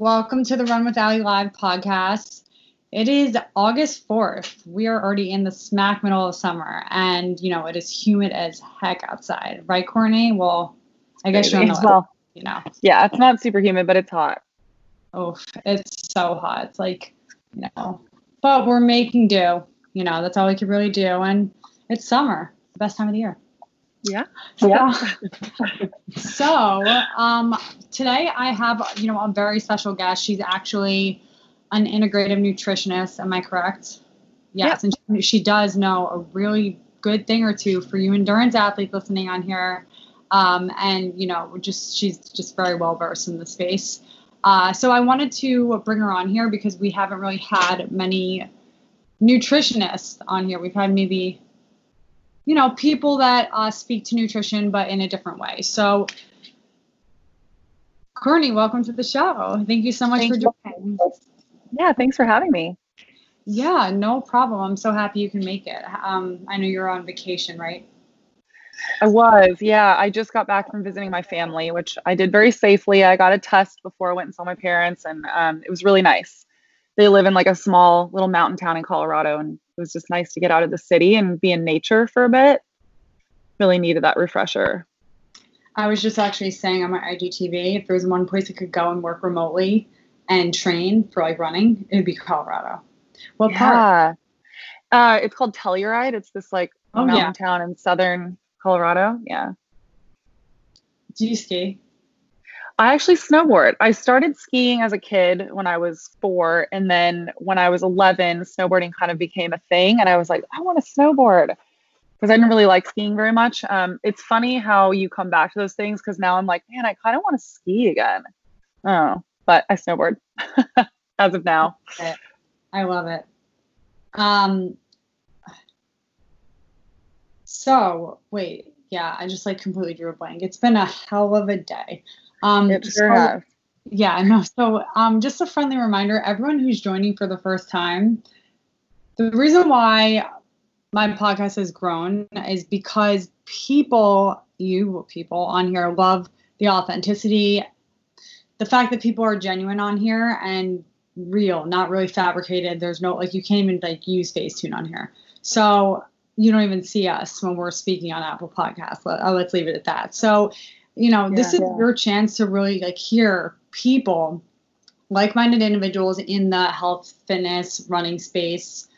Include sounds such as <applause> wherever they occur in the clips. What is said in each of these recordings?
welcome to the Run with Allie Live podcast. It is August 4th. We are already in the smack middle of summer, and you know, it is humid as heck outside. Right, Courtney? Well, I guess you're on the well, you know. Yeah, it's not super humid, but it's hot. Oh, it's so hot. It's like, you know, but we're making do. You know, that's all we can really do. And it's summer, the best time of the year. Yeah. Yeah. <laughs> so um, today I have, you know, a very special guest. She's actually an integrative nutritionist. Am I correct? Yes. Yep. And she, she, does know a really good thing or two for you endurance athletes listening on here. Um, and, you know, just she's just very well versed in the space. Uh, so I wanted to bring her on here because we haven't really had many nutritionists on here. We've had maybe you know, people that uh, speak to nutrition, but in a different way. So, Courtney, welcome to the show. Thank you so much Thank for joining. Yeah, thanks for having me. Yeah, no problem. I'm so happy you can make it. Um, I know you're on vacation, right? I was, yeah. I just got back from visiting my family, which I did very safely. I got a test before I went and saw my parents, and um, it was really nice. They live in like a small little mountain town in Colorado, and it was just nice to get out of the city and be in nature for a bit. Really needed that refresher. I was just actually saying on my IGTV, if there was one place I could go and work remotely and train for like running, it would be Colorado. What yeah. part? Uh, it's called Telluride. It's this like oh, mountain yeah. town in southern Colorado. Yeah. Do you ski? I actually snowboard. I started skiing as a kid when I was four. And then when I was 11, snowboarding kind of became a thing. And I was like, I want to snowboard because I didn't really like skiing very much. Um, it's funny how you come back to those things because now I'm like, man, I kind of want to ski again. Oh, but I snowboard <laughs> as of now. I love it. Um, so wait, yeah, I just like completely drew a blank. It's been a hell of a day. Um, it sure so, Yeah, I know. So, um, just a friendly reminder everyone who's joining for the first time, the reason why my podcast has grown is because people, you people on here, love the authenticity, the fact that people are genuine on here and real, not really fabricated. There's no, like, you can't even like use Facetune on here. So, you don't even see us when we're speaking on Apple Podcasts. Let, uh, let's leave it at that. So, you know yeah, this is yeah. your chance to really like hear people like-minded individuals in the health fitness running space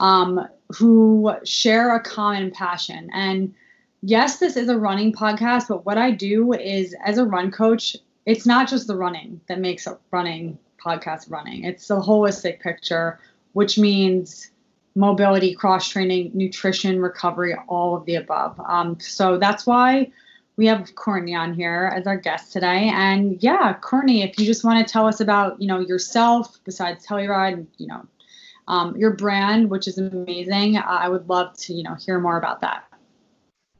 um, who share a common passion. And yes this is a running podcast but what i do is as a run coach it's not just the running that makes a running podcast running. It's the holistic picture which means mobility cross training nutrition recovery all of the above. Um, so that's why we have Courtney on here as our guest today. And yeah, Courtney, if you just want to tell us about, you know, yourself besides Telluride, you know, um, your brand, which is amazing. Uh, I would love to, you know, hear more about that.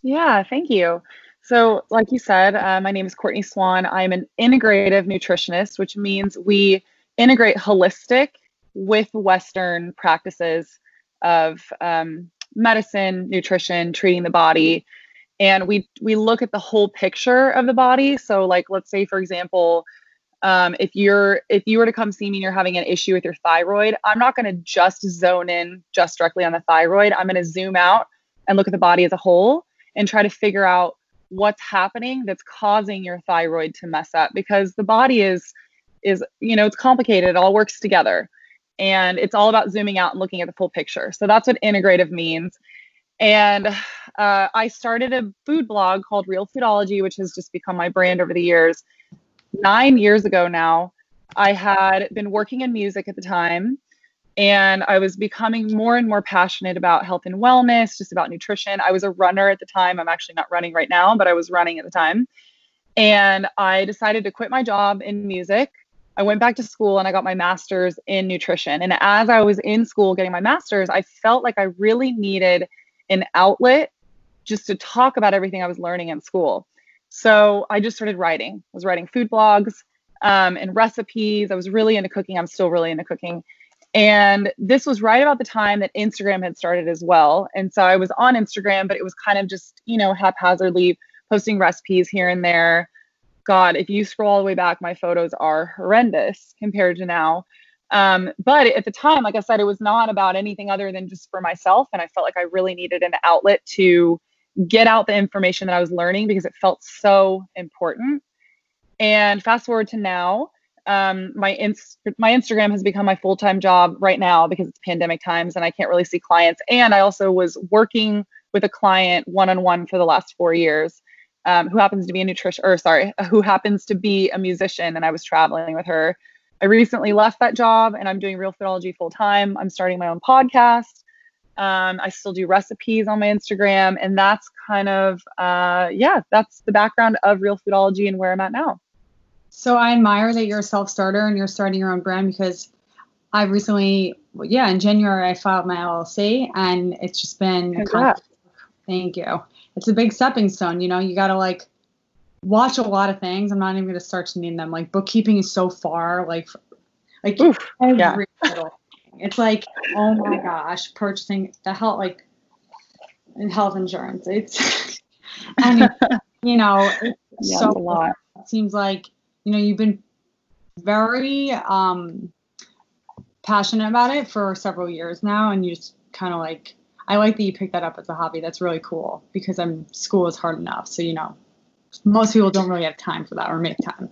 Yeah, thank you. So, like you said, uh, my name is Courtney Swan. I'm an integrative nutritionist, which means we integrate holistic with Western practices of um, medicine, nutrition, treating the body and we we look at the whole picture of the body. So like let's say for example um, if you're if you were to come see me and you're having an issue with your thyroid i'm not going to just zone in just directly on the thyroid. I'm going to zoom out and look at the body as a whole and try to figure out what's happening that's causing your thyroid to mess up because the body is is you know it's complicated. It all works together. And it's all about zooming out and looking at the full picture. So that's what integrative means and uh, I started a food blog called Real Foodology, which has just become my brand over the years. Nine years ago now, I had been working in music at the time, and I was becoming more and more passionate about health and wellness, just about nutrition. I was a runner at the time. I'm actually not running right now, but I was running at the time. And I decided to quit my job in music. I went back to school and I got my master's in nutrition. And as I was in school getting my master's, I felt like I really needed – an outlet just to talk about everything I was learning in school. So I just started writing. I was writing food blogs um, and recipes. I was really into cooking. I'm still really into cooking. And this was right about the time that Instagram had started as well. And so I was on Instagram, but it was kind of just, you know, haphazardly posting recipes here and there. God, if you scroll all the way back, my photos are horrendous compared to now. Um, but at the time, like I said, it was not about anything other than just for myself. And I felt like I really needed an outlet to get out the information that I was learning because it felt so important. And fast forward to now, um, my inst- my Instagram has become my full time job right now because it's pandemic times and I can't really see clients. And I also was working with a client one on one for the last four years, um, who happens to be a nutrition or sorry, who happens to be a musician, and I was traveling with her. I recently left that job and I'm doing Real Foodology full time. I'm starting my own podcast. Um, I still do recipes on my Instagram, and that's kind of uh, yeah, that's the background of Real Foodology and where I'm at now. So I admire that you're a self starter and you're starting your own brand because I recently, yeah, in January I filed my LLC and it's just been. Thank you. It's a big stepping stone. You know, you got to like watch a lot of things. I'm not even going to start to name them. Like bookkeeping is so far, like, like Oof, every yeah. little thing. It's like, oh my gosh, purchasing the health, like, and health insurance. It's, <laughs> and you know, it's <laughs> Yeah, so a lot. it seems like you know you've been very um passionate about it for several years now and you just kind of like i like that you picked that up as a hobby that's really cool because i'm school is hard enough so you know most people don't really have time for that or make time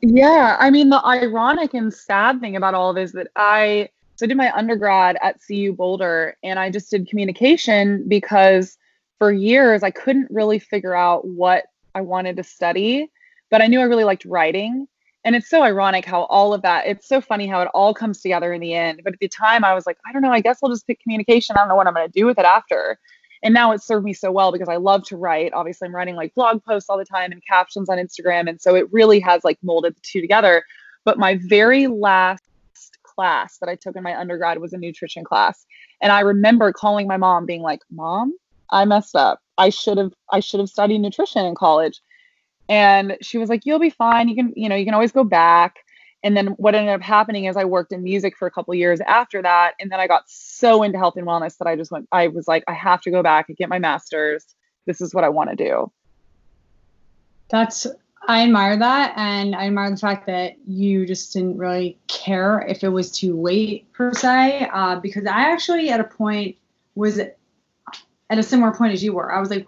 Yeah, I mean the ironic and sad thing about all of this is that I so I did my undergrad at CU Boulder and I just did communication because for years I couldn't really figure out what I wanted to study, but I knew I really liked writing. And it's so ironic how all of that, it's so funny how it all comes together in the end. But at the time I was like, I don't know, I guess I'll just pick communication. I don't know what I'm going to do with it after. And now it's served me so well because I love to write. Obviously, I'm writing like blog posts all the time and captions on Instagram. And so it really has like molded the two together. But my very last class that I took in my undergrad was a nutrition class. And I remember calling my mom being like, "Mom, I messed up. I should have I should have studied nutrition in college." And she was like, "You'll be fine. You can, you know, you can always go back." And then what ended up happening is I worked in music for a couple years after that. And then I got so into health and wellness that I just went, I was like, I have to go back and get my master's. This is what I want to do. that's i admire that and i admire the fact that you just didn't really care if it was too late per se uh, because i actually at a point was at a similar point as you were i was like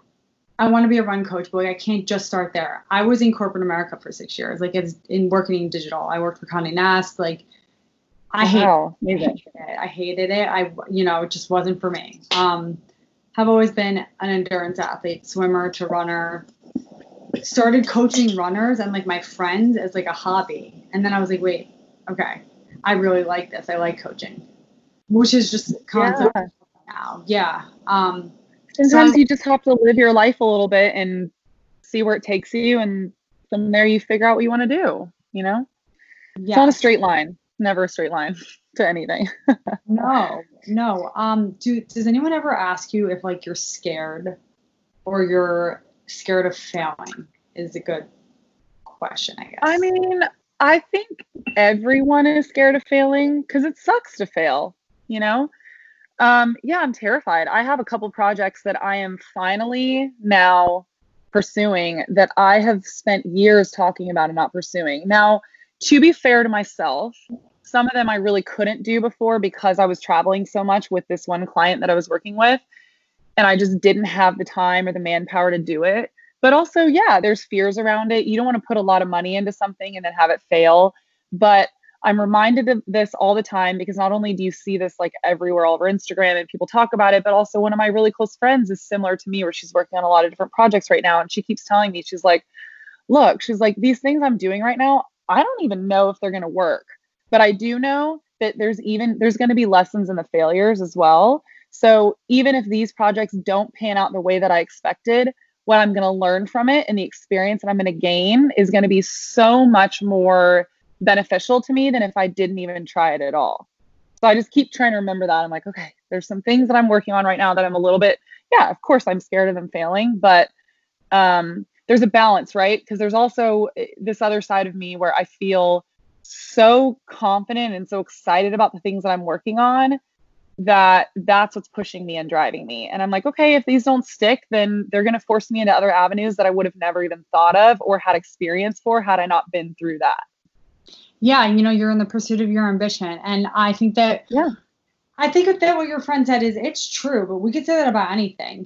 i want to be a run coach but like i can't just start there i was in corporate america for six years like it's in working in digital i worked for Condé Nast like i hate Wow, I hated it. I hated it. I, you know, it just wasn't for me. Um, have always been an endurance athlete, swimmer to runner. Started coaching runners and like my friends as like a hobby, and then I was like, wait, okay, I really like this. I like coaching, which is just concept Yeah. now. Yeah. Um, Sometimes So- you just have to live your life a little bit and see where it takes you. And from there, you figure out what you want to do. You know, it's not a straight line, never a straight line <laughs> to anything. <laughs> No, no. Um, do does anyone ever ask you if like you're scared or you're scared of failing? Is a good question, I guess. I mean, I think everyone is scared of failing because it sucks to fail, you know? Um, yeah, I'm terrified. I have a couple projects that I am finally now pursuing that I have spent years talking about and not pursuing. Now, to be fair to myself, some of them I really couldn't do before because I was traveling so much with this one client that I was working with. And I just didn't have the time or the manpower to do it but also yeah there's fears around it you don't want to put a lot of money into something and then have it fail but i'm reminded of this all the time because not only do you see this like everywhere all over instagram and people talk about it but also one of my really close friends is similar to me where she's working on a lot of different projects right now and she keeps telling me she's like look she's like these things i'm doing right now i don't even know if they're going to work but i do know that there's even there's going to be lessons in the failures as well. So even if these projects don't pan out the way that i expected what I'm going to learn from it and the experience that I'm going to gain is going to be so much more beneficial to me than if I didn't even try it at all. So I just keep trying to remember that. I'm like, okay, there's some things that I'm working on right now that I'm a little bit, yeah, of course I'm scared of them failing, but um, there's a balance, right? Because there's also eh, this other side of me where I feel so confident and so excited about the things that I'm working on that that's what's pushing me and driving me. And I'm like, okay, if these don't stick, then they're going to force me into other avenues that I would have never even thought of or had experience for had I not been through that. Yeah, you know, you're in the pursuit of your ambition. And I think that Yeah. I think that what your friend said is it's true, but we could say that about anything.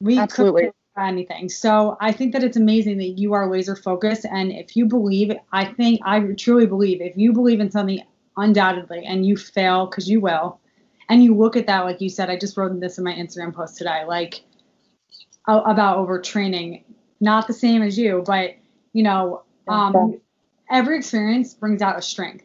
We Absolutely. could say that about anything. So I think that it's amazing that you are laser focused. And if you believe, I think I truly believe, if you believe in something undoubtedly and you fail, because you will, and you look at that, like you said, I just wrote this in my Instagram post today, like about overtraining, not the same as you, but you know, um, every experience brings out a strength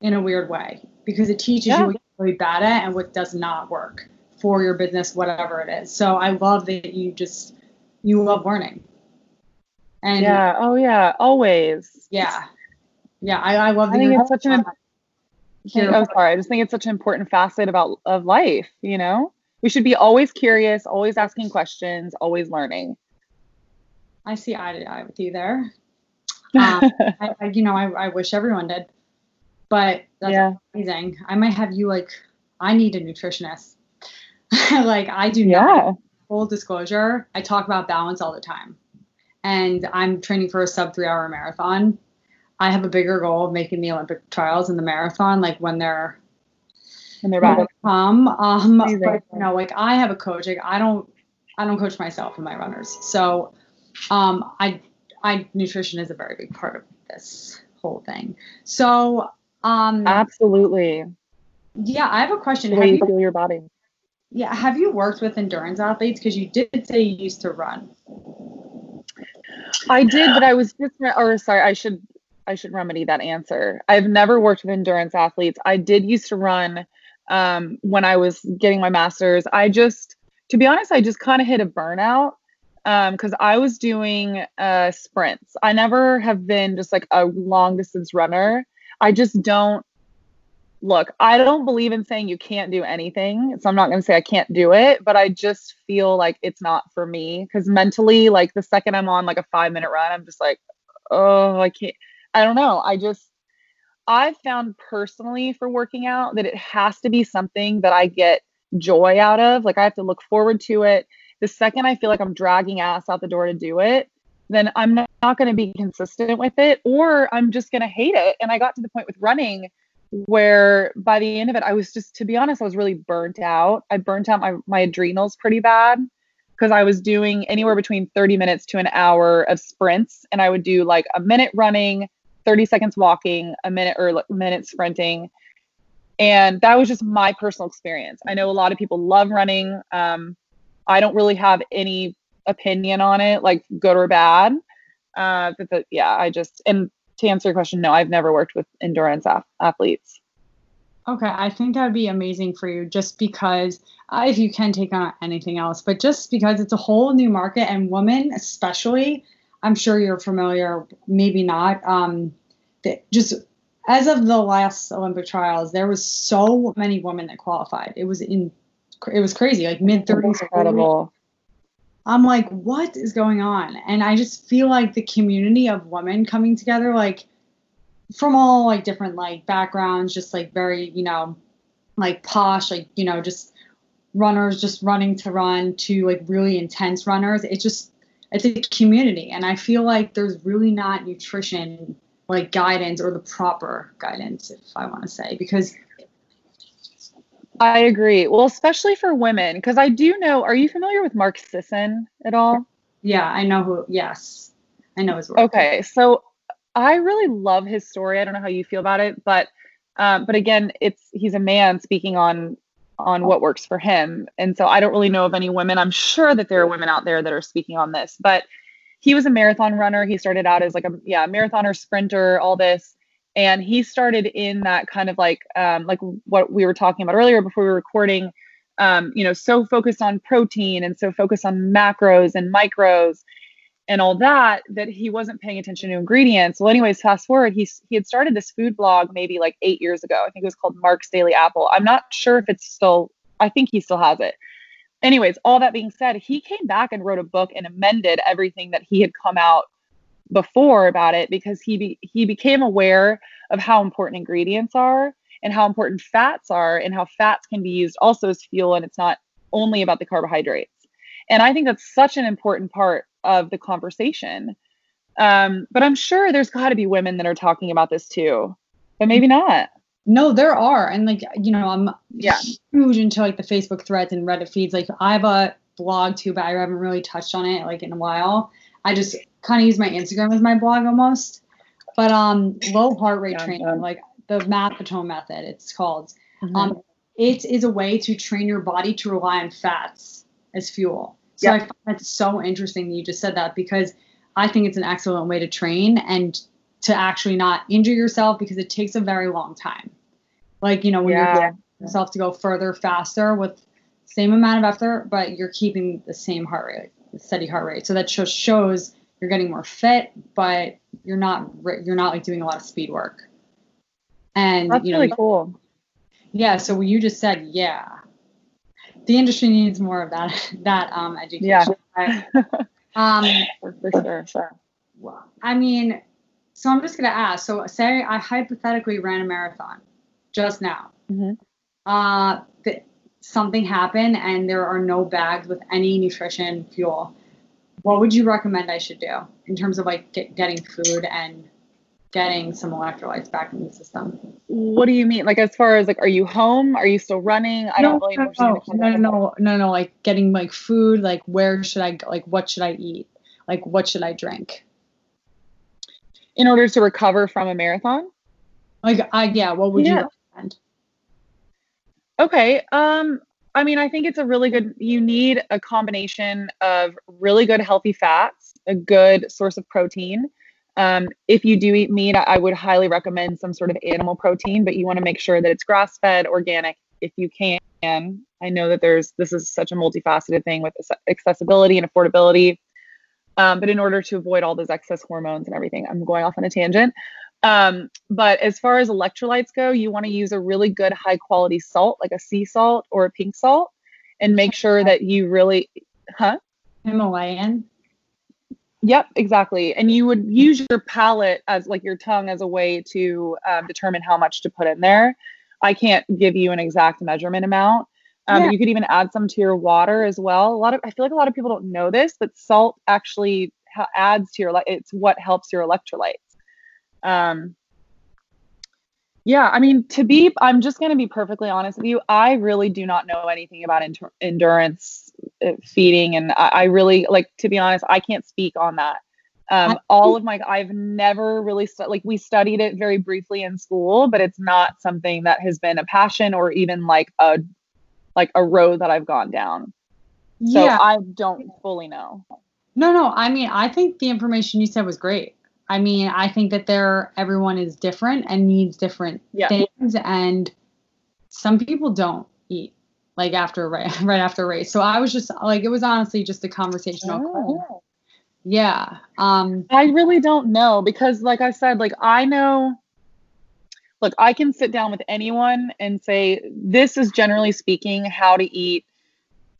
in a weird way because it teaches Yeah. you what you're really bad at and what does not work for your business, whatever it is. So I love that you just you love learning. And yeah. Oh, yeah. Always. yeah, Yeah, I, I love I think it's such an <laughs> here. Oh, sorry. I just think it's such an important facet about of life. You know, we should be always curious, always asking questions, always learning. I see eye to eye with you there. Um, <laughs> I, I, you know, I, I wish everyone did, but that's yeah. amazing. I might have you like, I need a nutritionist. <laughs> like I do not. Yeah. Full disclosure, I talk about balance all the time, and I'm training for a sub three hour marathon. I have a bigger goal of making the Olympic trials and the marathon, like when they're And they're when back. they come. Um, but you know, like I have a coach. Like I don't, I don't coach myself and my runners. So, um, I, I nutrition is a very big part of this whole thing. So, um, Absolutely. yeah, I have a question. How do you feel your body. yeah, have you worked with endurance athletes? Because you did say you used to run. I did, but I was just or sorry, I should I should remedy that answer. I've never worked with endurance athletes. I did used to run um, when I was getting my master's. I just, to be honest, I just kind of hit a burnout because I was doing uh, sprints. I never have been just like a long distance runner. I just don't look. I don't believe in saying you can't do anything, so I'm not going to say I can't do it. But I just feel like it's not for me because mentally, like the second I'm on like a five minute run, I'm just like, oh, I can't. I don't know. I just, I've found personally for working out that it has to be something that I get joy out of. Like I have to look forward to it. The second I feel like I'm dragging ass out the door to do it, then I'm not, not going to be consistent with it or I'm just going to hate it. And I got to the point with running where by the end of it, I was just, to be honest, I was really burnt out. I burnt out my, my adrenals pretty bad because I was doing anywhere between 30 minutes to an hour of sprints. And I would do like a minute running, 30 seconds walking, a minute or a minute sprinting. And that was just my personal experience. I know a lot of people love running. Um, I don't really have any opinion on it, like good or bad. Uh, but the, yeah, I just, and to answer your question, no, I've never worked with endurance ath- athletes. Okay, I think that would be amazing for you just because uh, if you can take on anything else, but just because it's a whole new market and women, especially, I'm sure you're familiar, maybe not. Um, just as of the last Olympic trials, there was so many women that qualified. It was in, it was crazy, like mid 30s. Incredible. I'm like, what is going on? And I just feel like the community of women coming together, like from all like different like backgrounds, just like very, you know, like posh, like, you know, just runners just running to run to like really intense runners. It just, it's a community. And I feel like there's really not nutrition like guidance or the proper guidance, if I want to say, because I agree. Well, especially for women, because I do know. Are you familiar with Mark Sisson at all? yeah, I know who, yes, I know his work. Okay, so I really love his story. I don't know how you feel about it, but um, but again, it's he's a man speaking on on what works for him, and so I don't really know of any women. I'm sure that there are women out there that are speaking on this, but he was a marathon runner. He started out as like a yeah marathoner, sprinter, all this, and he started in that kind of like um, like what we were talking about earlier before we were recording. Um, you know, so focused on protein and so focused on macros and micros and all that that he wasn't paying attention to ingredients. Well, anyways, fast forward, he's he had started this food blog maybe like eight years ago. I think it was called Mark's Daily Apple. I'm not sure if it's still. I think he still has it. Anyways, all that being said, he came back and wrote a book and amended everything that he had come out before about it because he be, he became aware of how important ingredients are and how important fats are and how fats can be used also as fuel and it's not only about the carbohydrates. And I think that's such an important part of the conversation. Um, but I'm sure there's got to be women that are talking about this too, but maybe not. No, there are. And like, you know, I'm yeah huge into like the Facebook threads and Reddit feeds. Like I have a blog too, but I haven't really touched on it like in a while. I just kind of use my Instagram as my blog almost. But um low heart rate yeah, training, like the Maffetone method, it's called. Mm-hmm. Um it is a way to train your body to rely on fats as fuel. So yep. I find that's so interesting that you just said that because I think it's an excellent way to train and to actually not injure yourself because it takes a very long time. Like, you know, when yeah. you're yourself to go further faster with same amount of effort, but you're keeping the same heart rate, steady heart rate. So that just shows you're getting more fit, but you're not you're not like doing a lot of speed work. And That's you know, really cool. Yeah. So what you just said, yeah, the industry needs more of that <laughs> that um education. Yeah. Right? <laughs> um, for, sure. Sure. I mean, so I'm just gonna ask. So say I hypothetically ran a marathon just now. Mm-hmm. Uh, something happened and there are no bags with any nutrition fuel. What would you recommend I should do in terms of like get, getting food and getting some electrolytes back in the system? What do you mean? Like as far as like, are you home? Are you still running? I no, don't really know. No, no, no, no, no, no. Like getting like food. Like where should I? Like what should I eat? Like what should I drink? In order to recover from a marathon. Like I yeah. What would yeah. you recommend? Okay. Um, I mean, I think it's a really good, you need a combination of really good healthy fats, a good source of protein. Um, if you do eat meat, I would highly recommend some sort of animal protein, but you want to make sure that it's grass fed, organic, if you can. I know that there's, this is such a multifaceted thing with accessibility and affordability. Um, but in order to avoid all those excess hormones and everything, I'm going off on a tangent. Um, but as far as electrolytes go, you want to use a really good high quality salt, like a sea salt or a pink salt, and make sure that you really, huh? Himalayan. Yep, exactly. And you would use your palate as like your tongue as a way to um, determine how much to put in there. I can't give you an exact measurement amount. Um, yeah. You could even add some to your water as well. A lot of I feel like a lot of people don't know this, but salt actually ha- adds to your like it's what helps your electrolytes. Um, yeah, I mean, to be, I'm just going to be perfectly honest with you. I really do not know anything about inter- endurance uh, feeding. And I, I, really, like, to be honest, I can't speak on that. Um, all of my, I've never really, stu- like, we studied it very briefly in school, but it's not something that has been a passion or even like a, like a road that I've gone down. So yeah. I don't fully know. No, no. I mean, I think the information you said was great. I mean, I think that there everyone is different and needs different yeah. things, and some people don't eat like after right, <laughs> right after race. So I was just like, it was honestly just a conversational. Oh. Yeah. Um, I really don't know because, like I said, like I know. Look, I can sit down with anyone and say, this is generally speaking how to eat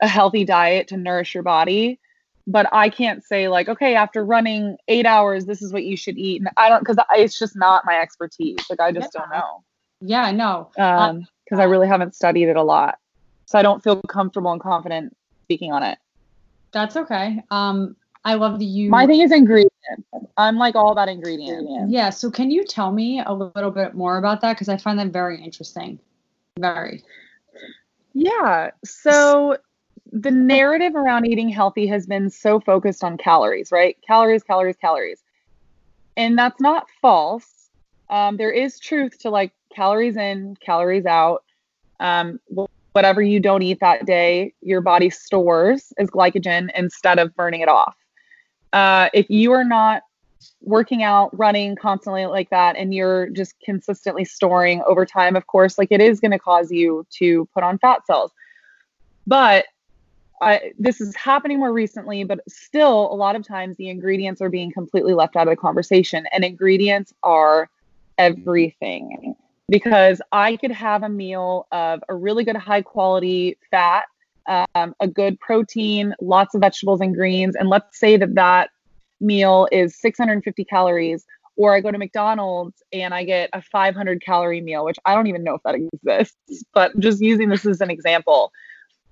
a healthy diet to nourish your body but I can't say like, okay, after running eight hours, this is what you should eat. And I don't, because it's just not my expertise. Like I just yeah. don't know. Yeah, no. Um, because uh, I really haven't studied it a lot, so I don't feel comfortable and confident speaking on it. That's okay. Um, I love the you. My thing is ingredients. I'm like all about ingredients. Yeah. So can you tell me a little bit more about that? Because I find that very interesting. Very. Yeah. So the narrative around eating healthy has been so focused on calories, right? Calories, calories, calories. And that's not false. Um, there is truth to like calories in, calories out. Um, whatever you don't eat that day, your body stores as glycogen instead of burning it off. Uh, if you are not working out, running constantly like that, and you're just consistently storing over time, of course, like it is going to cause you to put on fat cells. But I, this is happening more recently, but still, a lot of times the ingredients are being completely left out of the conversation. And ingredients are everything because I could have a meal of a really good high quality fat, um, a good protein, lots of vegetables and greens. And let's say that that meal is 650 calories or I go to McDonald's and I get a 500 calorie meal, which I don't even know if that exists, but just using this as an example,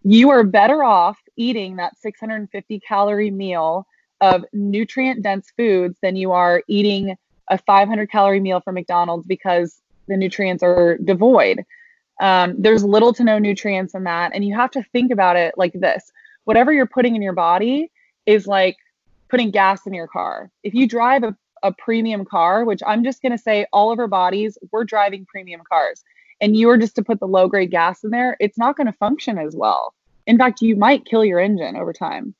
you are better off eating that 650 calorie meal of nutrient dense foods than you are eating a 500 calorie meal from McDonald's because the nutrients are devoid. Um, there's little to no nutrients in that. And you have to think about it like this whatever you're putting in your body is like putting gas in your car. If you drive a, a premium car, which I'm just going to say all of our bodies, we're driving premium cars, and you are just to put the low grade gas in there, it's not going to function as well. In fact, you might kill your engine over time.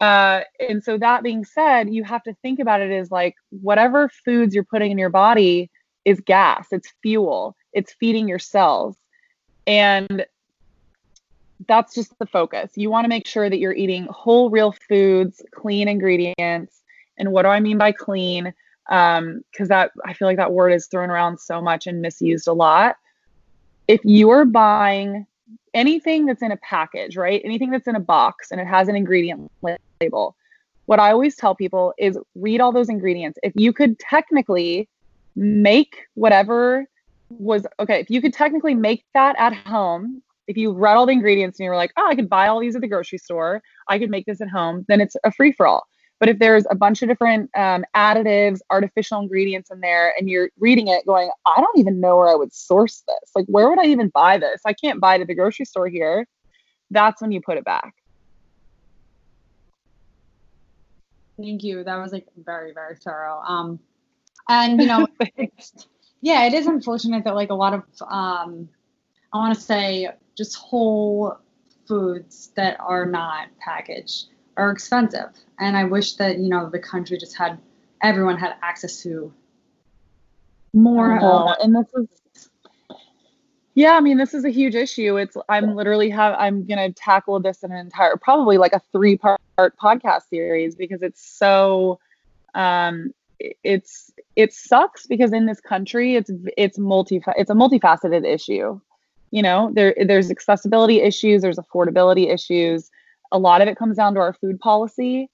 Uh, and so that being said, you have to think about it as like whatever foods you're putting in your body is gas, it's fuel, it's feeding your cells. And that's just the focus. You want to make sure that you're eating whole, real foods, clean ingredients. And what do I mean by clean? Because um, that I feel like that word is thrown around so much and misused a lot. If you are buying anything that's in a package, right? Anything that's in a box and it has an ingredient label. What I always tell people is read all those ingredients. If you could technically make whatever was okay, if you could technically make that at home, if you read all the ingredients and you were like, oh, I could buy all these at the grocery store, I could make this at home, then it's a free for all. But if there's a bunch of different um, additives, artificial ingredients in there, and you're reading it going, I don't even know where I would source this. Like, where would I even buy this? I can't buy it at the grocery store here. That's when you put it back. Thank you. That was like very, very thorough. Um, and you know, <laughs> yeah, it is unfortunate that like a lot of, um, I want to say, just whole foods that are not packaged are expensive. And I wish that you know the country just had everyone had access to more. And this is yeah, I mean, this is a huge issue. It's I'm literally have I'm gonna tackle this in an entire probably like a three part podcast series because it's so um it's it sucks because in this country it's it's multi it's a multifaceted issue. You know, there there's accessibility issues, there's affordability issues. A lot of it comes down to our food policy.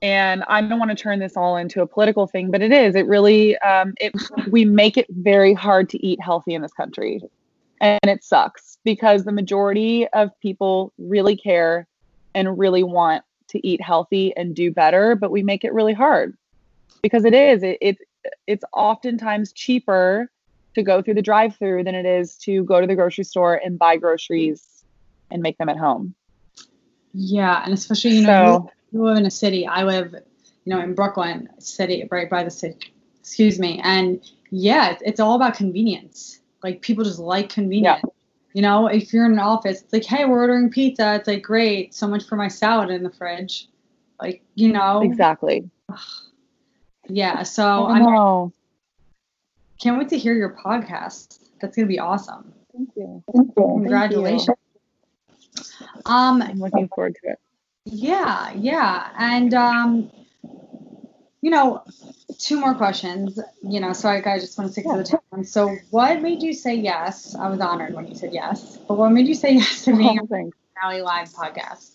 And I don't want to turn this all into a political thing, but it is. It really um, it we make it very hard to eat healthy in this country and it sucks because the majority of people really care and really want to eat healthy and do better but we make it really hard because it is it, it it's oftentimes cheaper to go through the drive through than it is to go to the grocery store and buy groceries and make them at home yeah and especially you know so, you live in a city i live you know in brooklyn city right by the city excuse me and yeah it's all about convenience like people just like convenience. Yeah. You know, if you're in an office, it's like, hey, we're ordering pizza. It's like, great, so much for my salad in the fridge. Like, you know. Exactly. Yeah. So I know. can't wait to hear your podcast. That's gonna be awesome. Thank you. Thank you. Congratulations. Thank you. Um, I'm looking forward to it. Yeah, yeah, and um, you know, two more questions. You know, so I, I just want to stick yeah. to the time. So, what made you say yes? I was honored when you said yes. But what made you say <laughs> yes to being oh, on Allie Live podcast?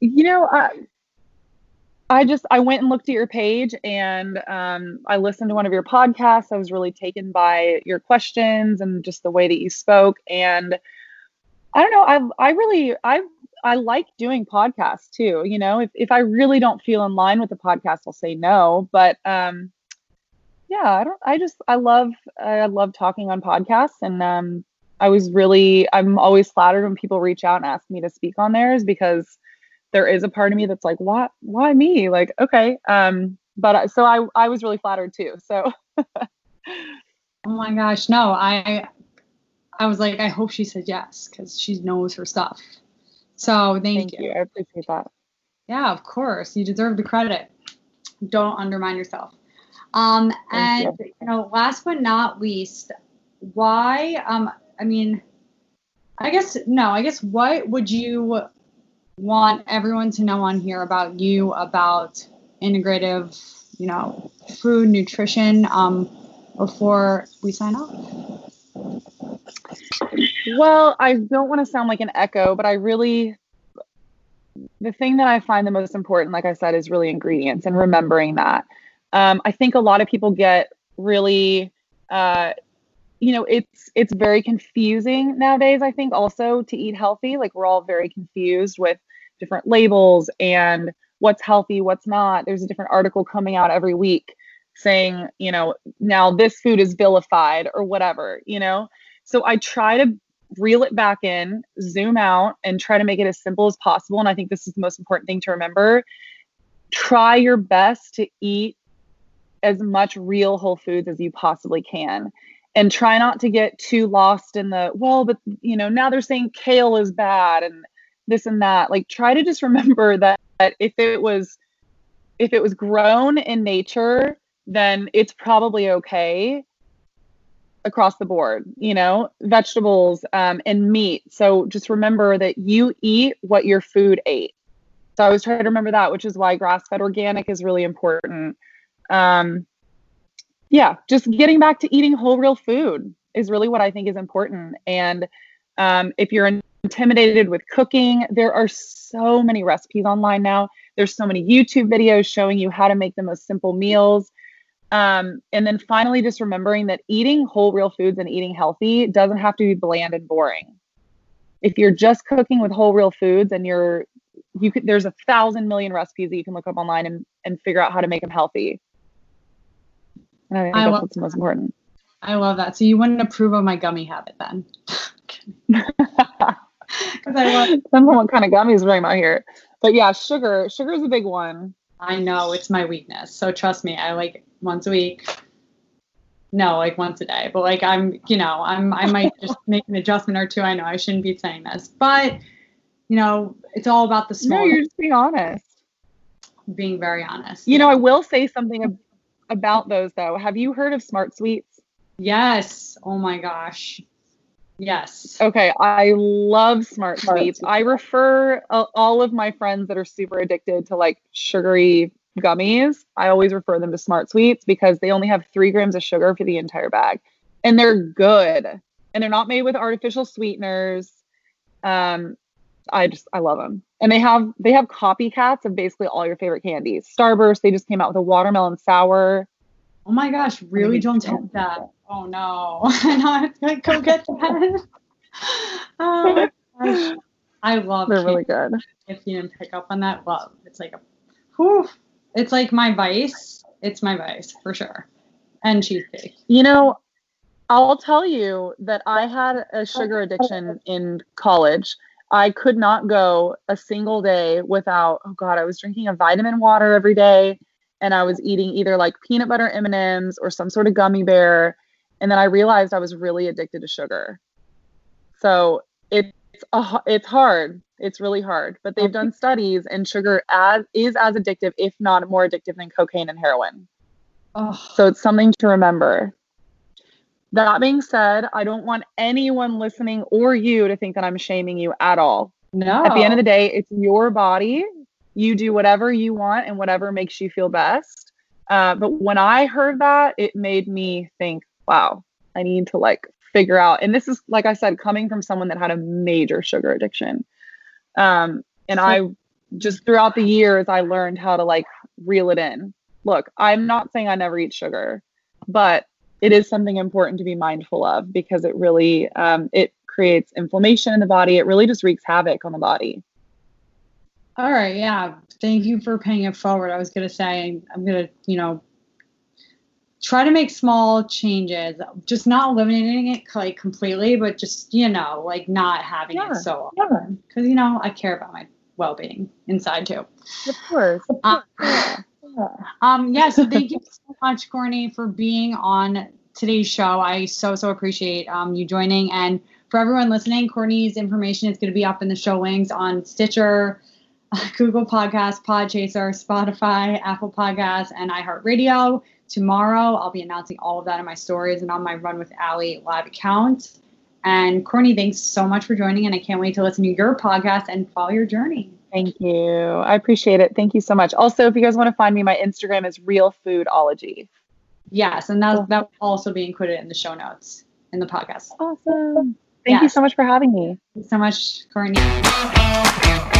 You know, I, I just I went and looked at your page and um, I listened to one of your podcasts. I was really taken by your questions and just the way that you spoke. And I don't know, I I really I I like doing podcasts too. You know, if, if I really don't feel in line with the podcast, I'll say no. But um, yeah, I don't. I just I love I love talking on podcasts, and um, I was really I'm always flattered when people reach out and ask me to speak on theirs because there is a part of me that's like, why why me? Like, okay. Um, but so I I was really flattered too. So. <laughs> oh my gosh, no, I I was like, I hope she said yes because she knows her stuff. So thank, thank you. you. I appreciate that. Yeah, of course. You deserve the credit. Don't undermine yourself. Um, and you. you know, last but not least, why? Um, I mean, I guess no. I guess what would you want everyone to know on here about you about integrative, you know, food nutrition? Um, before we sign off. Well, I don't want to sound like an echo, but I really, the thing that I find the most important, like I said, is really ingredients and remembering that. Um, I think a lot of people get really, uh, you know, it's it's very confusing nowadays. I think also to eat healthy, like we're all very confused with different labels and what's healthy, what's not. There's a different article coming out every week saying, you know, now this food is vilified or whatever, you know. So I try to reel it back in, zoom out, and try to make it as simple as possible. And I think this is the most important thing to remember. Try your best to eat as much real whole foods as you possibly can. And try not to get too lost in the, well, but you know, now they're saying kale is bad and this and that. Like try to just remember <laughs> that, that if it was if it was grown in nature, then it's probably okay across the board, you know, vegetables um, and meat. So just remember that you eat what your food ate. So I was trying to remember that, which is why grass fed organic is really important. Um, yeah, just getting back to eating whole, real food is really what I think is important. And um, if you're intimidated with cooking, there are so many recipes online now. There's so many YouTube videos showing you how to make the most simple meals. Um, and then finally, just remembering that eating whole, real foods and eating healthy doesn't have to be bland and boring. If you're just cooking with whole, real foods and you're, you could, there's a thousand million recipes that you can look up online and, and figure out how to make them healthy. And I think I that's what's most important. I love that. So you wouldn't approve of my gummy habit then? <laughs> <laughs> Because I love. Depends on what kind of gummies we're talking about here. But yeah, sugar. Sugar is a big one. I know it's my weakness. So trust me, I like once a week. No, like once a day. But like I'm, you know, I'm I might <laughs> just make an adjustment or two. I know I shouldn't be saying this, but you know, it's all about the small. No, you're just being honest. Being very honest. You know, I will say something about those though. Have you heard of Smart Sweets? Yes. Oh my gosh. Yes. Okay, I love Smart Sweets. I refer uh, all of my friends that are super addicted to like sugary gummies, I always refer them to Smart Sweets because they only have three grams of sugar for the entire bag. And they're good. And they're not made with artificial sweeteners. Um, I just I love them. And they have they have copycats of basically all your favorite candies. Starburst, they just came out with a watermelon sour. Oh my gosh, really don't take that. Oh no. I know I go get that. oh my gosh. I love They're really good. If you didn't pick up on that, well, it's like a whew, it's like my vice. It's my vice for sure. And cheesecake. You know, I'll tell you that I had a sugar addiction in college. I could not go a single day without, oh God, I was drinking a vitamin water every day and I was eating either like peanut butter M&Ms or some sort of gummy bear. And then I realized I was really addicted to sugar. So it's, it's hard it's really hard, but they've done studies, and sugar as is as addictive, if not more addictive, than cocaine and heroin. Oh. So it's something to remember. That being said, I don't want anyone listening or you to think that I'm shaming you at all. No. At the end of the day, it's your body. You do whatever you want and whatever makes you feel best. Uh, but when I heard that, it made me think, wow, I need to like figure out. And this is, like I said, coming from someone that had a major sugar addiction. Um, and I just throughout the years, I learned how to like reel it in. Look, I'm not saying I never eat sugar, but it is something important to be mindful of because it really um, it creates inflammation in the body. It really just wreaks havoc on the body. All right, yeah. Thank you for paying it forward. I was gonna say I'm gonna, you know, try to make small changes just not eliminating it like completely but just you know like not having yeah, it so often because yeah. you know i care about my well-being inside too of course, of uh, yeah. <laughs> um yeah so thank you so much courtney for being on today's show i so so appreciate um, you joining and for everyone listening courtney's information is going to be up in the show links on stitcher <laughs> Google Podcast, Podchaser, Spotify, Apple Podcasts, and iHeartRadio. Tomorrow, I'll be announcing all of that in my stories and on my Run with Allie live account. And Courtney, thanks so much for joining, and I can't wait to listen to your podcast and follow your journey. Thank you. I appreciate it. Thank you so much. Also, if you guys want to find me, my Instagram is Real Foodology. Yes, and that that will also be included in the show notes in the podcast. Awesome. Thank yes. you so much for having me. Thank you so much, Courtney.